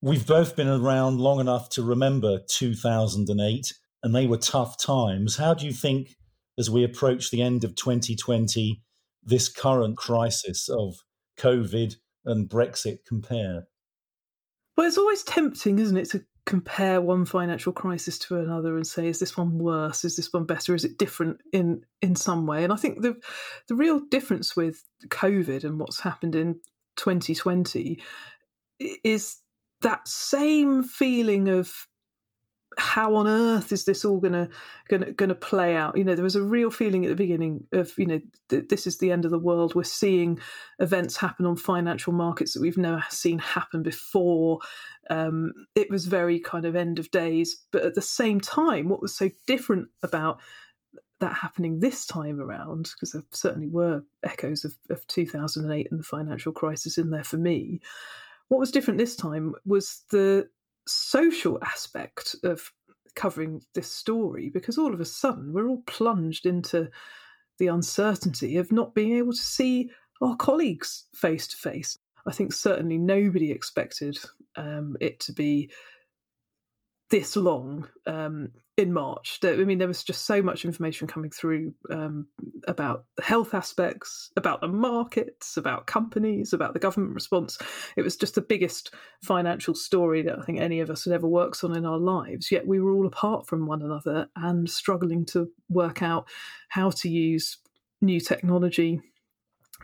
we've both been around long enough to remember 2008, and they were tough times. How do you think, as we approach the end of 2020, this current crisis of COVID and Brexit compare? Well, it's always tempting, isn't it, to compare one financial crisis to another and say, is this one worse? Is this one better? Is it different in in some way? And I think the the real difference with COVID and what's happened in 2020 is that same feeling of how on earth is this all gonna gonna gonna play out? You know, there was a real feeling at the beginning of you know th- this is the end of the world. We're seeing events happen on financial markets that we've never seen happen before. Um, it was very kind of end of days, but at the same time, what was so different about that happening this time around, because there certainly were echoes of, of 2008 and the financial crisis in there for me. What was different this time was the social aspect of covering this story because all of a sudden we're all plunged into the uncertainty of not being able to see our colleagues face to face. I think certainly nobody expected um, it to be this long um, in March. I mean, there was just so much information coming through um, about the health aspects, about the markets, about companies, about the government response. It was just the biggest financial story that I think any of us had ever worked on in our lives. Yet we were all apart from one another and struggling to work out how to use new technology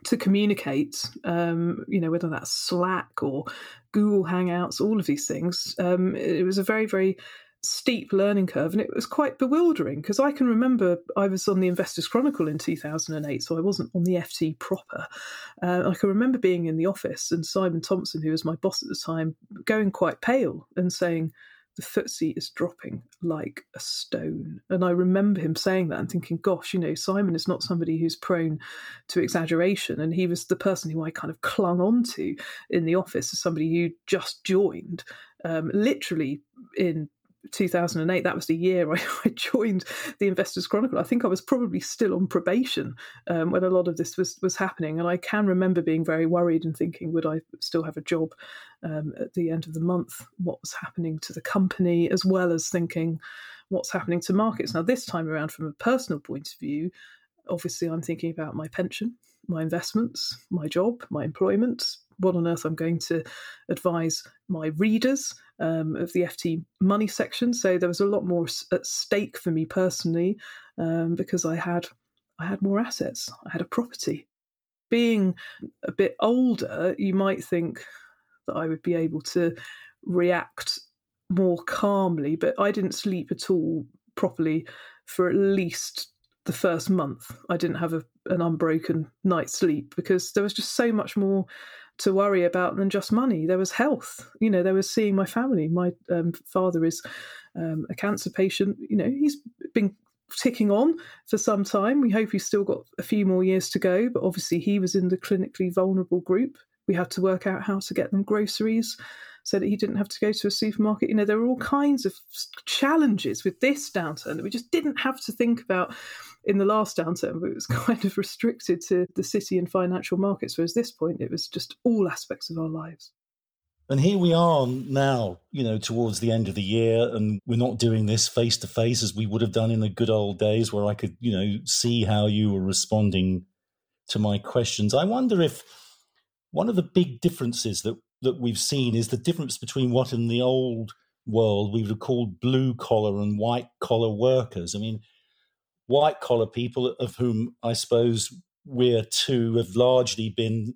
to communicate, um, you know, whether that's Slack or Google Hangouts, all of these things. Um, it was a very, very steep learning curve and it was quite bewildering because I can remember I was on the Investors Chronicle in 2008, so I wasn't on the FT proper. Uh, I can remember being in the office and Simon Thompson, who was my boss at the time, going quite pale and saying, the FTSE is dropping like a stone. And I remember him saying that and thinking, gosh, you know, Simon is not somebody who's prone to exaggeration. And he was the person who I kind of clung on to in the office as somebody who just joined, um, literally in 2008 that was the year I, I, joined the investors chronicle. I think i was probably still on probation um, when a lot of this was was happening and i can remember being very worried and thinking would i still have a job um, at the end of the month? What was happening to the company? As well as thinking what's happening to markets? Now this time around from a personal point of view obviously i'm thinking about my pension my investments my job my employment. What on earth I'm going to advise my readers um, of the FT money section. So there was a lot more at stake for me personally um, because I had I had more assets. I had a property. Being a bit older, you might think that I would be able to react more calmly, but I didn't sleep at all properly for at least the first month. I didn't have a, an unbroken night's sleep because there was just so much more to worry about than just money. There was health. You know, there was seeing my family. My um, father is um, a cancer patient. You know, he's been ticking on for some time. We hope he's still got a few more years to go, but obviously he was in the clinically vulnerable group. We had to work out how to get them groceries so that he didn't have to go to a supermarket. You know, there were all kinds of challenges with this downturn that we just didn't have to think about in the last downturn, but it was kind of restricted to the city and financial markets. Whereas this point, it was just all aspects of our lives. And here we are now, you know, towards the end of the year, and we're not doing this face to face as we would have done in the good old days where I could, you know, see how you were responding to my questions. I wonder if one of the big differences that, that we've seen is the difference between what in the old world we would have called blue collar and white collar workers. I mean, white collar people, of whom I suppose we're two, have largely been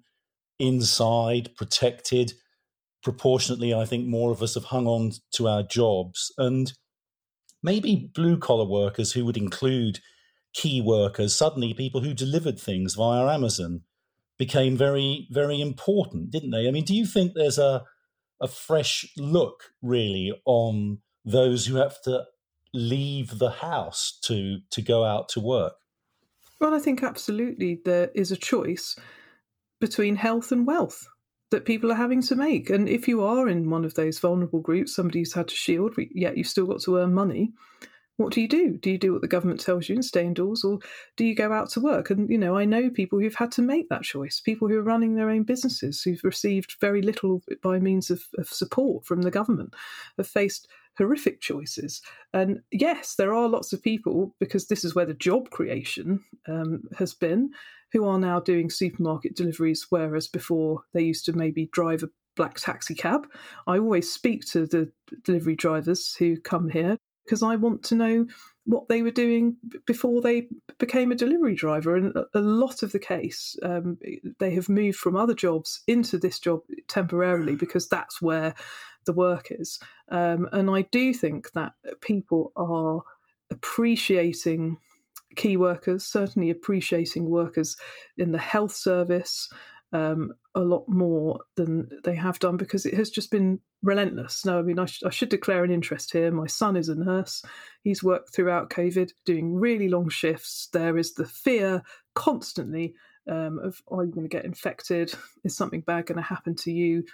inside, protected. Proportionately, I think more of us have hung on to our jobs. And maybe blue collar workers who would include key workers, suddenly people who delivered things via Amazon became very, very important, didn't they? I mean, do you think there's a a fresh look really on those who have to leave the house to to go out to work? Well, I think absolutely there is a choice between health and wealth that people are having to make. And if you are in one of those vulnerable groups, somebody who's had to shield, yet you've still got to earn money, what do you do? Do you do what the government tells you and stay indoors, or do you go out to work? And, you know, I know people who've had to make that choice, people who are running their own businesses, who've received very little by means of, of support from the government, have faced horrific choices. And yes, there are lots of people, because this is where the job creation um, has been, who are now doing supermarket deliveries, whereas before they used to maybe drive a black taxi cab. I always speak to the delivery drivers who come here because I want to know what they were doing before they became a delivery driver. And a lot of the case, um, they have moved from other jobs into this job temporarily because that's where the work is. Um, and I do think that people are appreciating key workers, certainly appreciating workers in the health service, um, a lot more than they have done because it has just been relentless. No, I mean, I, sh- I, should declare an interest here. My son is a nurse. He's worked throughout COVID, doing really long shifts. There is the fear constantly um, of, are you going to get infected? Is something bad going to happen to you?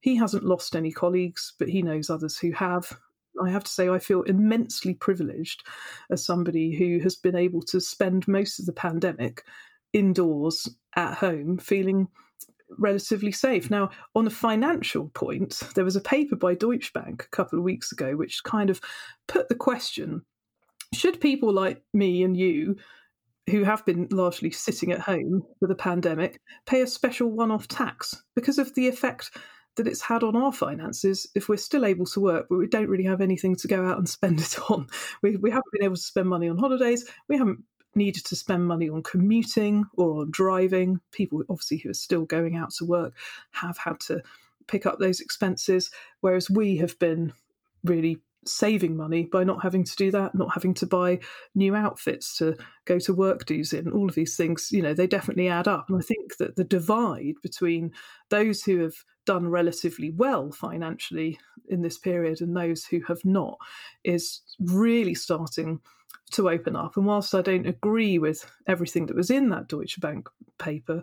He hasn't lost any colleagues, but he knows others who have. I have to say, I feel immensely privileged as somebody who has been able to spend most of the pandemic indoors at home feeling relatively safe. Now, on a financial point, there was a paper by Deutsche Bank a couple of weeks ago which kind of put the question should people like me and you, who have been largely sitting at home for the pandemic, pay a special one off tax because of the effect? That it's had on our finances if we're still able to work, but we don't really have anything to go out and spend it on. We, we haven't been able to spend money on holidays. We haven't needed to spend money on commuting or on driving. People, obviously, who are still going out to work have had to pick up those expenses, whereas we have been really saving money by not having to do that, not having to buy new outfits to go to work dues in. All of these things, you know, they definitely add up. And I think that the divide between those who have done relatively well financially in this period and those who have not is really starting to open up. And whilst I don't agree with everything that was in that Deutsche Bank paper,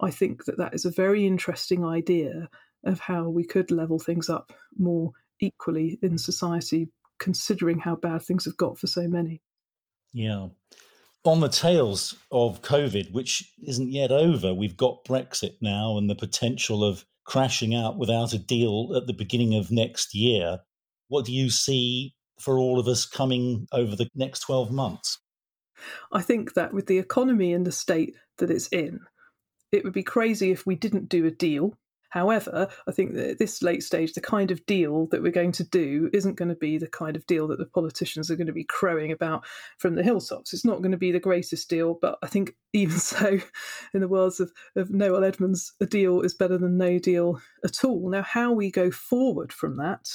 I think that that is a very interesting idea of how we could level things up more equally in society, considering how bad things have got for so many. Yeah. On the tails of COVID, which isn't yet over, we've got Brexit now and the potential of crashing out without a deal at the beginning of next year. What do you see for all of us coming over the next 12 months? I think that with the economy in the state that it's in, it would be crazy if we didn't do a deal. However, I think that at this late stage, the kind of deal that we're going to do isn't going to be the kind of deal that the politicians are going to be crowing about from the hilltops. It's not going to be the greatest deal, but I think even so, in the words of, of Noel Edmonds, a deal is better than no deal at all. Now, how we go forward from that,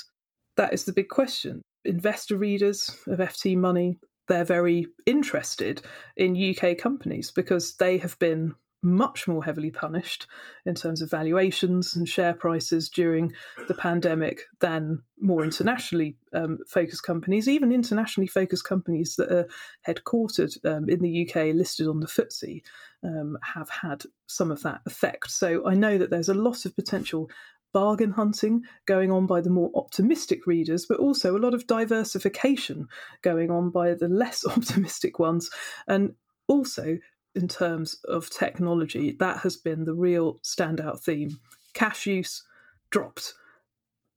that is the big question investor readers of FT Money, they're very interested in UK companies because they have been much more heavily punished in terms of valuations and share prices during the pandemic than more internationally um, focused companies, even internationally focused companies that are headquartered um, in the UK, listed on the FTSE, um, have had some of that effect. So I know that there's a lot of potential bargain hunting going on by the more optimistic readers, but also a lot of diversification going on by the less optimistic ones. And also, in terms of technology, that has been the real standout theme. Cash use dropped.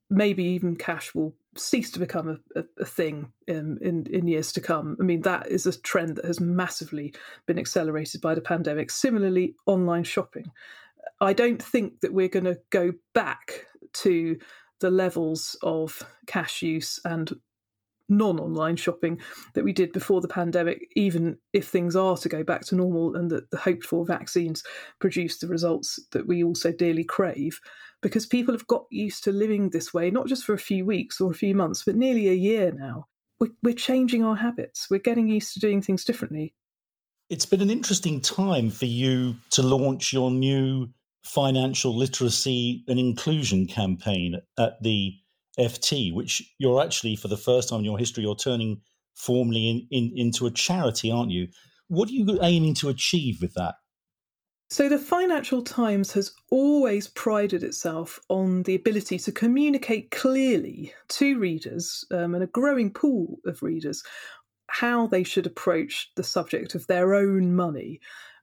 Maybe even cash will cease to become a, a, a thing in, in, in years to come. I mean, that is a trend that has massively been accelerated by the pandemic. Similarly, online shopping. I don't think that we're going to go back to the levels of cash use and non online shopping that we did before the pandemic, even if things are to go back to normal and that the hoped for vaccines produce the results that we also dearly crave. Because people have got used to living this way, not just for a few weeks or a few months, but nearly a year now. We're, we're changing our habits. We're getting used to doing things differently. It's been an interesting time for you to launch your new financial literacy and inclusion campaign at the FT, which you're actually, for the first time in your history, you're turning formally in, in, into a charity, aren't you? What are you aiming to achieve with that? So, the Financial Times has always prided itself on the ability to communicate clearly to readers um, and a growing pool of readers how they should approach the subject of their own money.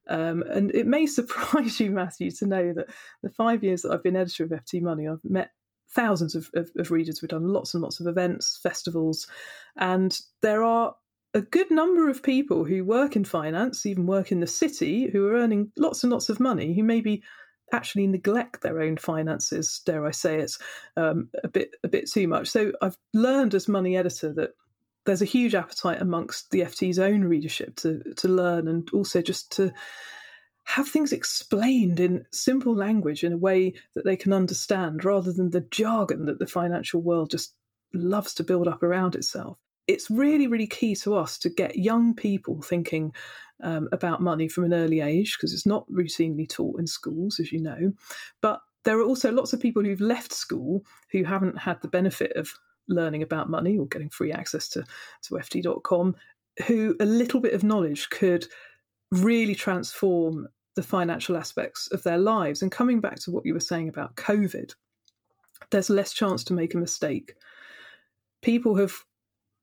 Um, and it may surprise you, Matthew, to know that the five years that I've been editor of FT Money, I've met thousands of, of, of readers. We've done lots and lots of events, festivals, and there are a good number of people who work in finance, even work in the city, who are earning lots and lots of money, who maybe actually neglect their own finances. Dare I say it, um, a bit a bit too much. So I've learned as money editor that there's a huge appetite amongst the FT's own readership to to learn and also just to have things explained in simple language in a way that they can understand rather than the jargon that the financial world just loves to build up around itself. It's really, really key to us to get young people thinking um, about money from an early age because it's not routinely taught in schools, as you know. But there are also lots of people who've left school who haven't had the benefit of learning about money or getting free access to, to FT.com, who a little bit of knowledge could really transform the financial aspects of their lives. And coming back to what you were saying about COVID, there's less chance to make a mistake. People have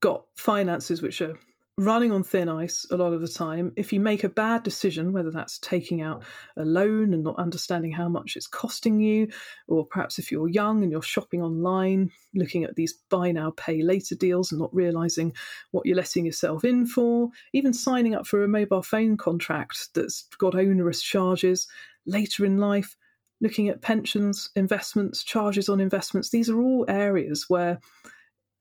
got finances which are running on thin ice a lot of the time. If you make a bad decision, whether that's taking out mm. a loan and not understanding how much it's costing you, or perhaps if you're young and you're shopping online, looking at these buy now, pay later deals and not realizing what you're letting yourself in for, even signing up for a mobile phone contract that's got onerous charges later in life. Looking at pensions, investments, charges on investments, these are all areas where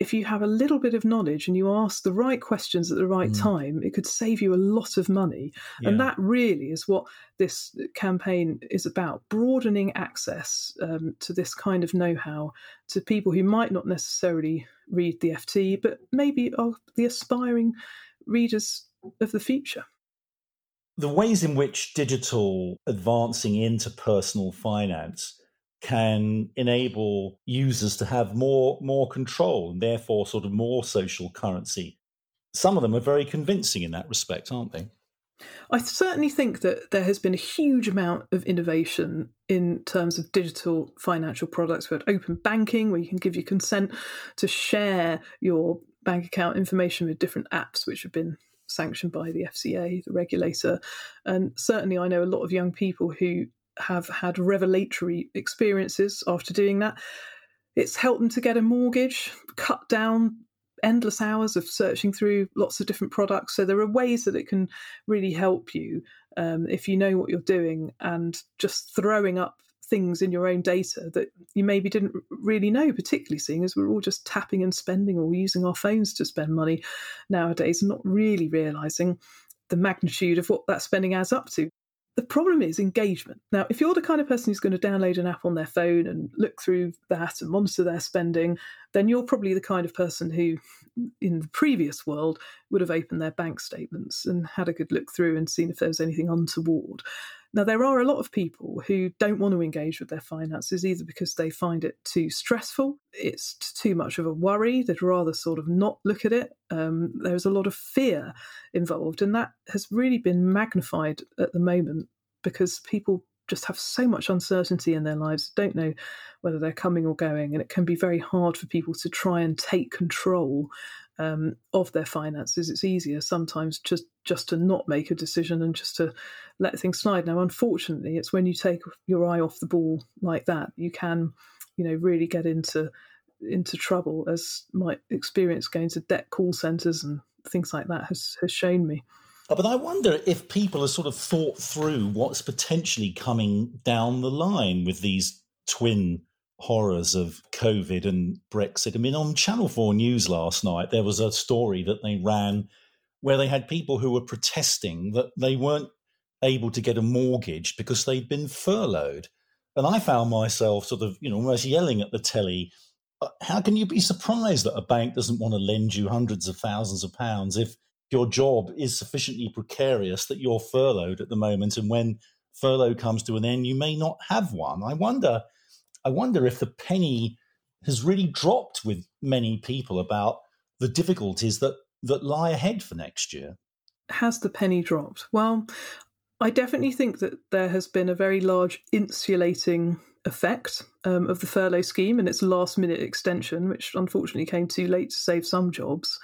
if you have a little bit of knowledge and you ask the right questions at the right mm. time, it could save you a lot of money. Yeah. And that really is what this campaign is about broadening access um, to this kind of know how to people who might not necessarily read the FT, but maybe are the aspiring readers of the future. The ways in which digital advancing into personal finance can enable users to have more more control and therefore sort of more social currency. Some of them are very convincing in that respect, aren't they? I certainly think that there has been a huge amount of innovation in terms of digital financial products. We had open banking, where you can give your consent to share your bank account information with different apps, which have been sanctioned by the FCA, the regulator. And certainly, I know a lot of young people who have had revelatory experiences after doing that. It's helped them to get a mortgage, cut down endless hours of searching through lots of different products. So there are ways that it can really help you um, if you know what you're doing and just throwing up things in your own data that you maybe didn't really know, particularly seeing as we're all just tapping and spending or using our phones to spend money nowadays and not really realizing the magnitude of what that spending adds up to. The problem is engagement. Now, if you're the kind of person who's going to download an app on their phone and look through that and monitor their spending, then you're probably the kind of person who, in the previous world, would have opened their bank statements and had a good look through and seen if there was anything untoward. Now, there are a lot of people who don't want to engage with their finances either because they find it too stressful, it's too much of a worry, they'd rather sort of not look at it. Um, there's a lot of fear involved, and that has really been magnified at the moment because people just have so much uncertainty in their lives, don't know whether they're coming or going, and it can be very hard for people to try and take control um, of their finances. It's easier sometimes just just to not make a decision and just to let things slide. Now, unfortunately, it's when you take your eye off the ball like that, you can, you know, really get into into trouble, as my experience going to debt call centres and things like that has has shown me. Oh, but I wonder if people have sort of thought through what's potentially coming down the line with these twin horrors of COVID and Brexit. I mean, on Channel 4 News last night, there was a story that they ran where they had people who were protesting that they weren't able to get a mortgage because they'd been furloughed. And I found myself sort of, you know, almost yelling at the telly, uh, how can you be surprised that a bank doesn't want to lend you hundreds of thousands of pounds if your job is sufficiently precarious that you're furloughed at the moment and when furlough comes to an end you may not have one i wonder I wonder if the penny has really dropped with many people about the difficulties that, that lie ahead for next year. Has the penny dropped? Well, I definitely think that there has been a very large insulating effect um, of the furlough scheme and its last minute extension, which unfortunately came too late to save some jobs.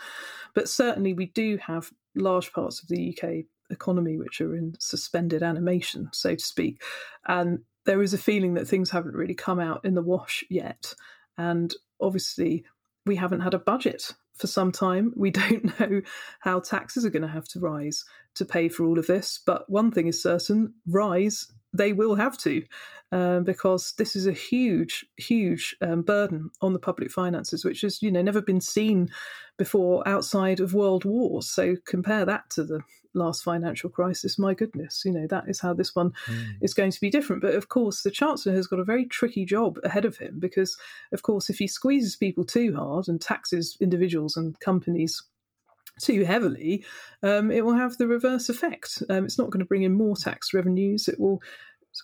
But certainly, we do have large parts of the UK economy which are in suspended animation, so to speak. And there is a feeling that things haven't really come out in the wash yet. And obviously, we haven't had a budget for some time. We don't know how taxes are going to have to rise to pay for all of this. But one thing is certain rise, they will have to, um, because this is a huge, huge um, burden on the public finances, which has you know never been seen before outside of world wars. So compare that to the last financial crisis. My goodness, you know that is how this one mm. is going to be different. But of course, the chancellor has got a very tricky job ahead of him because, of course, if he squeezes people too hard and taxes individuals and companies too heavily, um, it will have the reverse effect. Um, it's not going to bring in more tax revenues. It will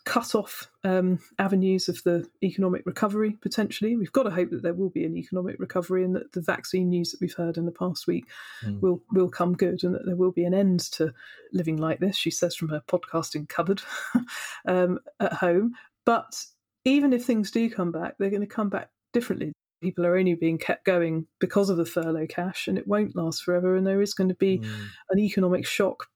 cut off um, avenues of the economic recovery potentially. We've got to hope that there will be an economic recovery and that the vaccine news that we've heard in the past week mm. will will come good and that there will be an end to living like this. She says from her podcasting cupboard um, at home. But even if things do come back, they're going to come back differently. People are only being kept going because of the furlough cash, and it won't last forever. And there is going to be mm. an economic shock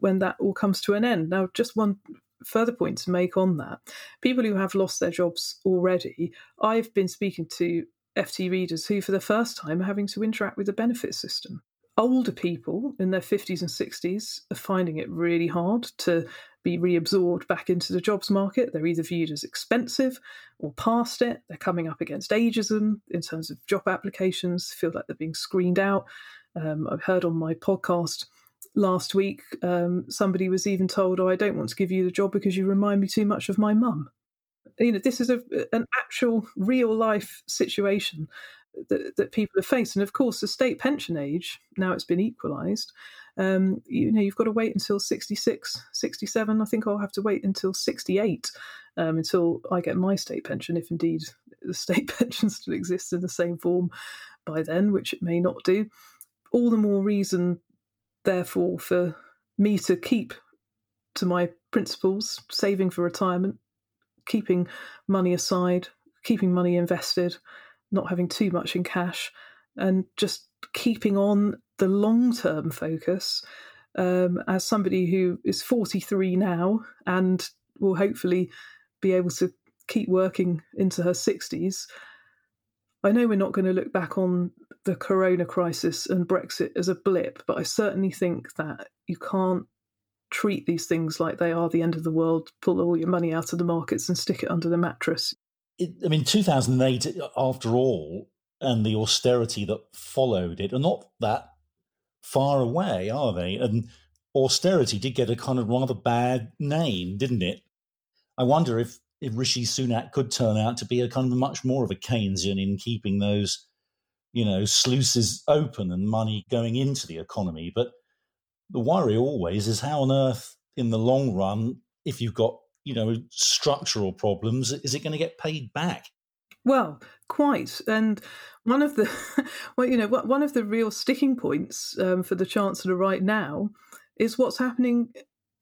when that all comes to an end. Now, just one further point to make on that people who have lost their jobs already, I've been speaking to FT readers who, for the first time, are having to interact with the benefit system. Older people in their 50s and 60s are finding it really hard to be reabsorbed back into the jobs market. They're either viewed as expensive or past it. They're coming up against ageism in terms of job applications, feel like they're being screened out. Um, I've heard on my podcast last week, um, somebody was even told, "Oh, I don't want to give you the job because you remind me too much of my mum." You know, this is a, an actual, real life situation that, that people have faced, and of course, the state pension age now it's been equalised. Um, you know, you've got to wait until 66, 67. I think I'll have to wait until 68 um, until I get my state pension, if indeed the state pension still exists in the same form by then, which it may not do. All the more reason therefore, for me to keep to my principles, saving for retirement, keeping money aside, keeping money invested, not having too much in cash, and just keeping on the long term focus. Um, as somebody who is 43 now and will hopefully be able to keep working into her 60s, I know we're not going to look back on the corona crisis and Brexit as a blip, but I certainly think that you can't treat these things like they are the end of the world, pull all your money out of the markets and stick it under the mattress. It, I mean, 2008, after all, and the austerity that followed it are not that far away, are they? And austerity did get a kind of rather bad name, didn't it? I wonder if if Rishi Sunak could turn out to be a kind of much more of a Keynesian in keeping those, you know, sluices open and money going into the economy. But the worry always is how on earth, in the long run, if you've got, you know, structural problems, is it going to get paid back? Well, quite. And one of the, well, you know, one of the real sticking points um, for the Chancellor right now is what's happening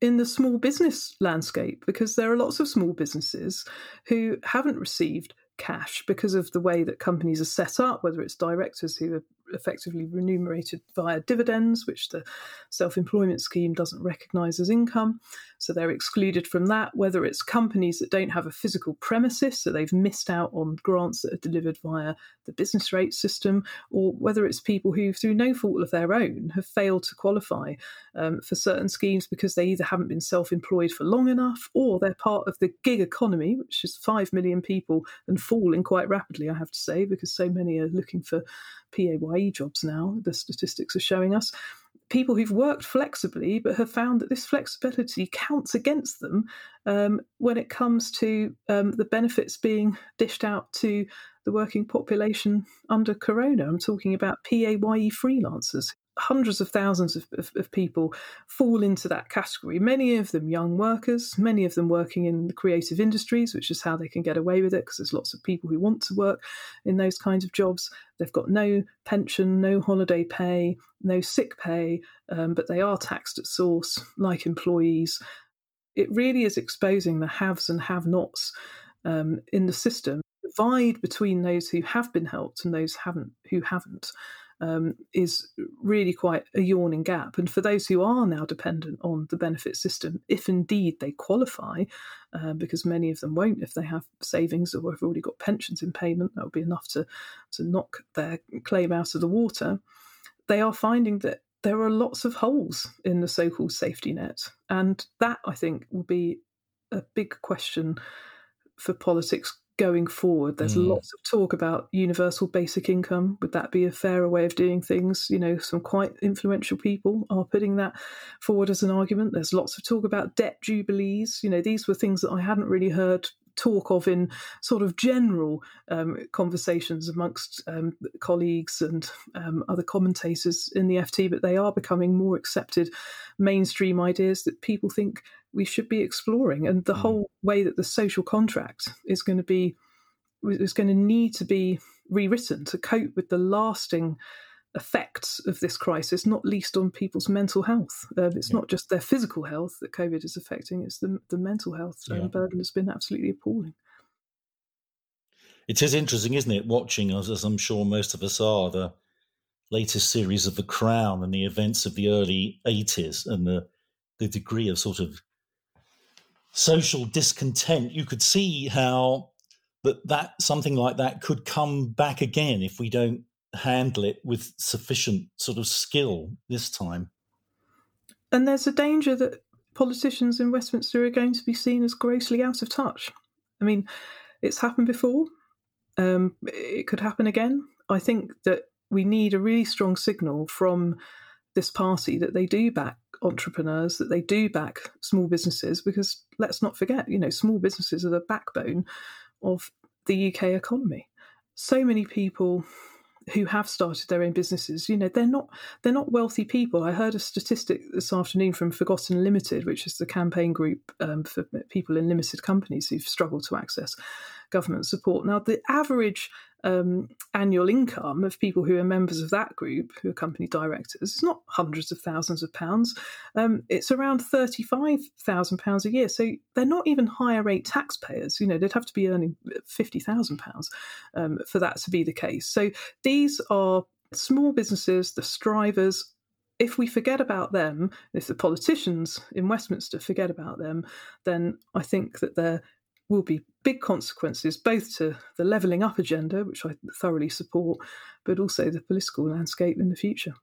in the small business landscape because there are lots of small businesses who haven't received cash because of the way that companies are set up, whether it's directors who are effectively remunerated via dividends, which the self employment scheme doesn't recognise as income. So they're excluded from that, whether it's companies that don't have a physical premises, so they've missed out on grants that are delivered via the business rate system, or whether it's people who, through no fault of their own, have failed to qualify um, for certain schemes because they either haven't been self employed for long enough or they're part of the gig economy, which is 5 million people and falling quite rapidly, I have to say, because so many are looking for PAYE jobs now, the statistics are showing us. People who've worked flexibly but have found that this flexibility counts against them um, when it comes to um, the benefits being dished out to the working population under Corona. I'm talking about PAYE freelancers hundreds of thousands of, of, of, people fall into that category. Many of them young workers, many of them working in the creative industries, which is how they can get away with it because there's lots of people who want to work in those kinds of jobs. They've got no pension, no holiday pay, no sick pay, um, but they are taxed at source like employees. It really is exposing the haves and have nots um, in the system, divide between those who have been helped and those haven't who haven't. Um, is really quite a yawning gap. And for those who are now dependent on the benefit system, if indeed they qualify, uh, because many of them won't if they have savings or have already got pensions in payment, that would be enough to, to knock their claim out of the water. They are finding that there are lots of holes in the so called safety net. And that, I think, will be a big question for politics going forward. There's mm. lots of talk about universal basic income. Would that be a fairer way of doing things? You know, some quite influential people are putting that forward as an argument. There's lots of talk about debt jubilees. You know, these were things that I hadn't really heard talk of in sort of general um, conversations amongst um, colleagues and um, other commentators in the FT, but they are becoming more accepted mainstream ideas that people think we should be exploring. And the mm. whole way that the social contract is going to be is going to need to be rewritten to cope with the lasting effects of this crisis, not least on people's mental health. Uh, it's yeah. not just their physical health that COVID is affecting; it's the the mental health yeah. burden has been absolutely appalling. It is interesting, isn't it? Watching, as, as I'm sure most of us are, the latest series of The Crown and the events of the early 80s and the the degree of sort of social discontent. You could see how that that something like that could come back again if we don't handle it with sufficient sort of skill this time. And there's a danger that politicians in Westminster are going to be seen as grossly out of touch. I mean, it's happened before. Um, it could happen again. I think that we need a really strong signal from this party that they do back entrepreneurs, that they do back small businesses, because let's not forget, you know, small businesses are the backbone of the UK economy. So many people who have started their own businesses you know they're not they're not wealthy people i heard a statistic this afternoon from forgotten limited which is the campaign group um, for people in limited companies who've struggled to access government support now the average um, annual income of people who are members of that group, who are company directors, it's not hundreds of thousands of pounds. Um, it's around £35,000 a year. So they're not even higher rate taxpayers. You know, they'd have to be earning £50,000 um, for that to be the case. So these are small businesses, the strivers, if we forget about them, if the politicians in Westminster forget about them, then I think that they're will be big consequences both to the levelling up agenda, which I thoroughly support, but also the political landscape in the future.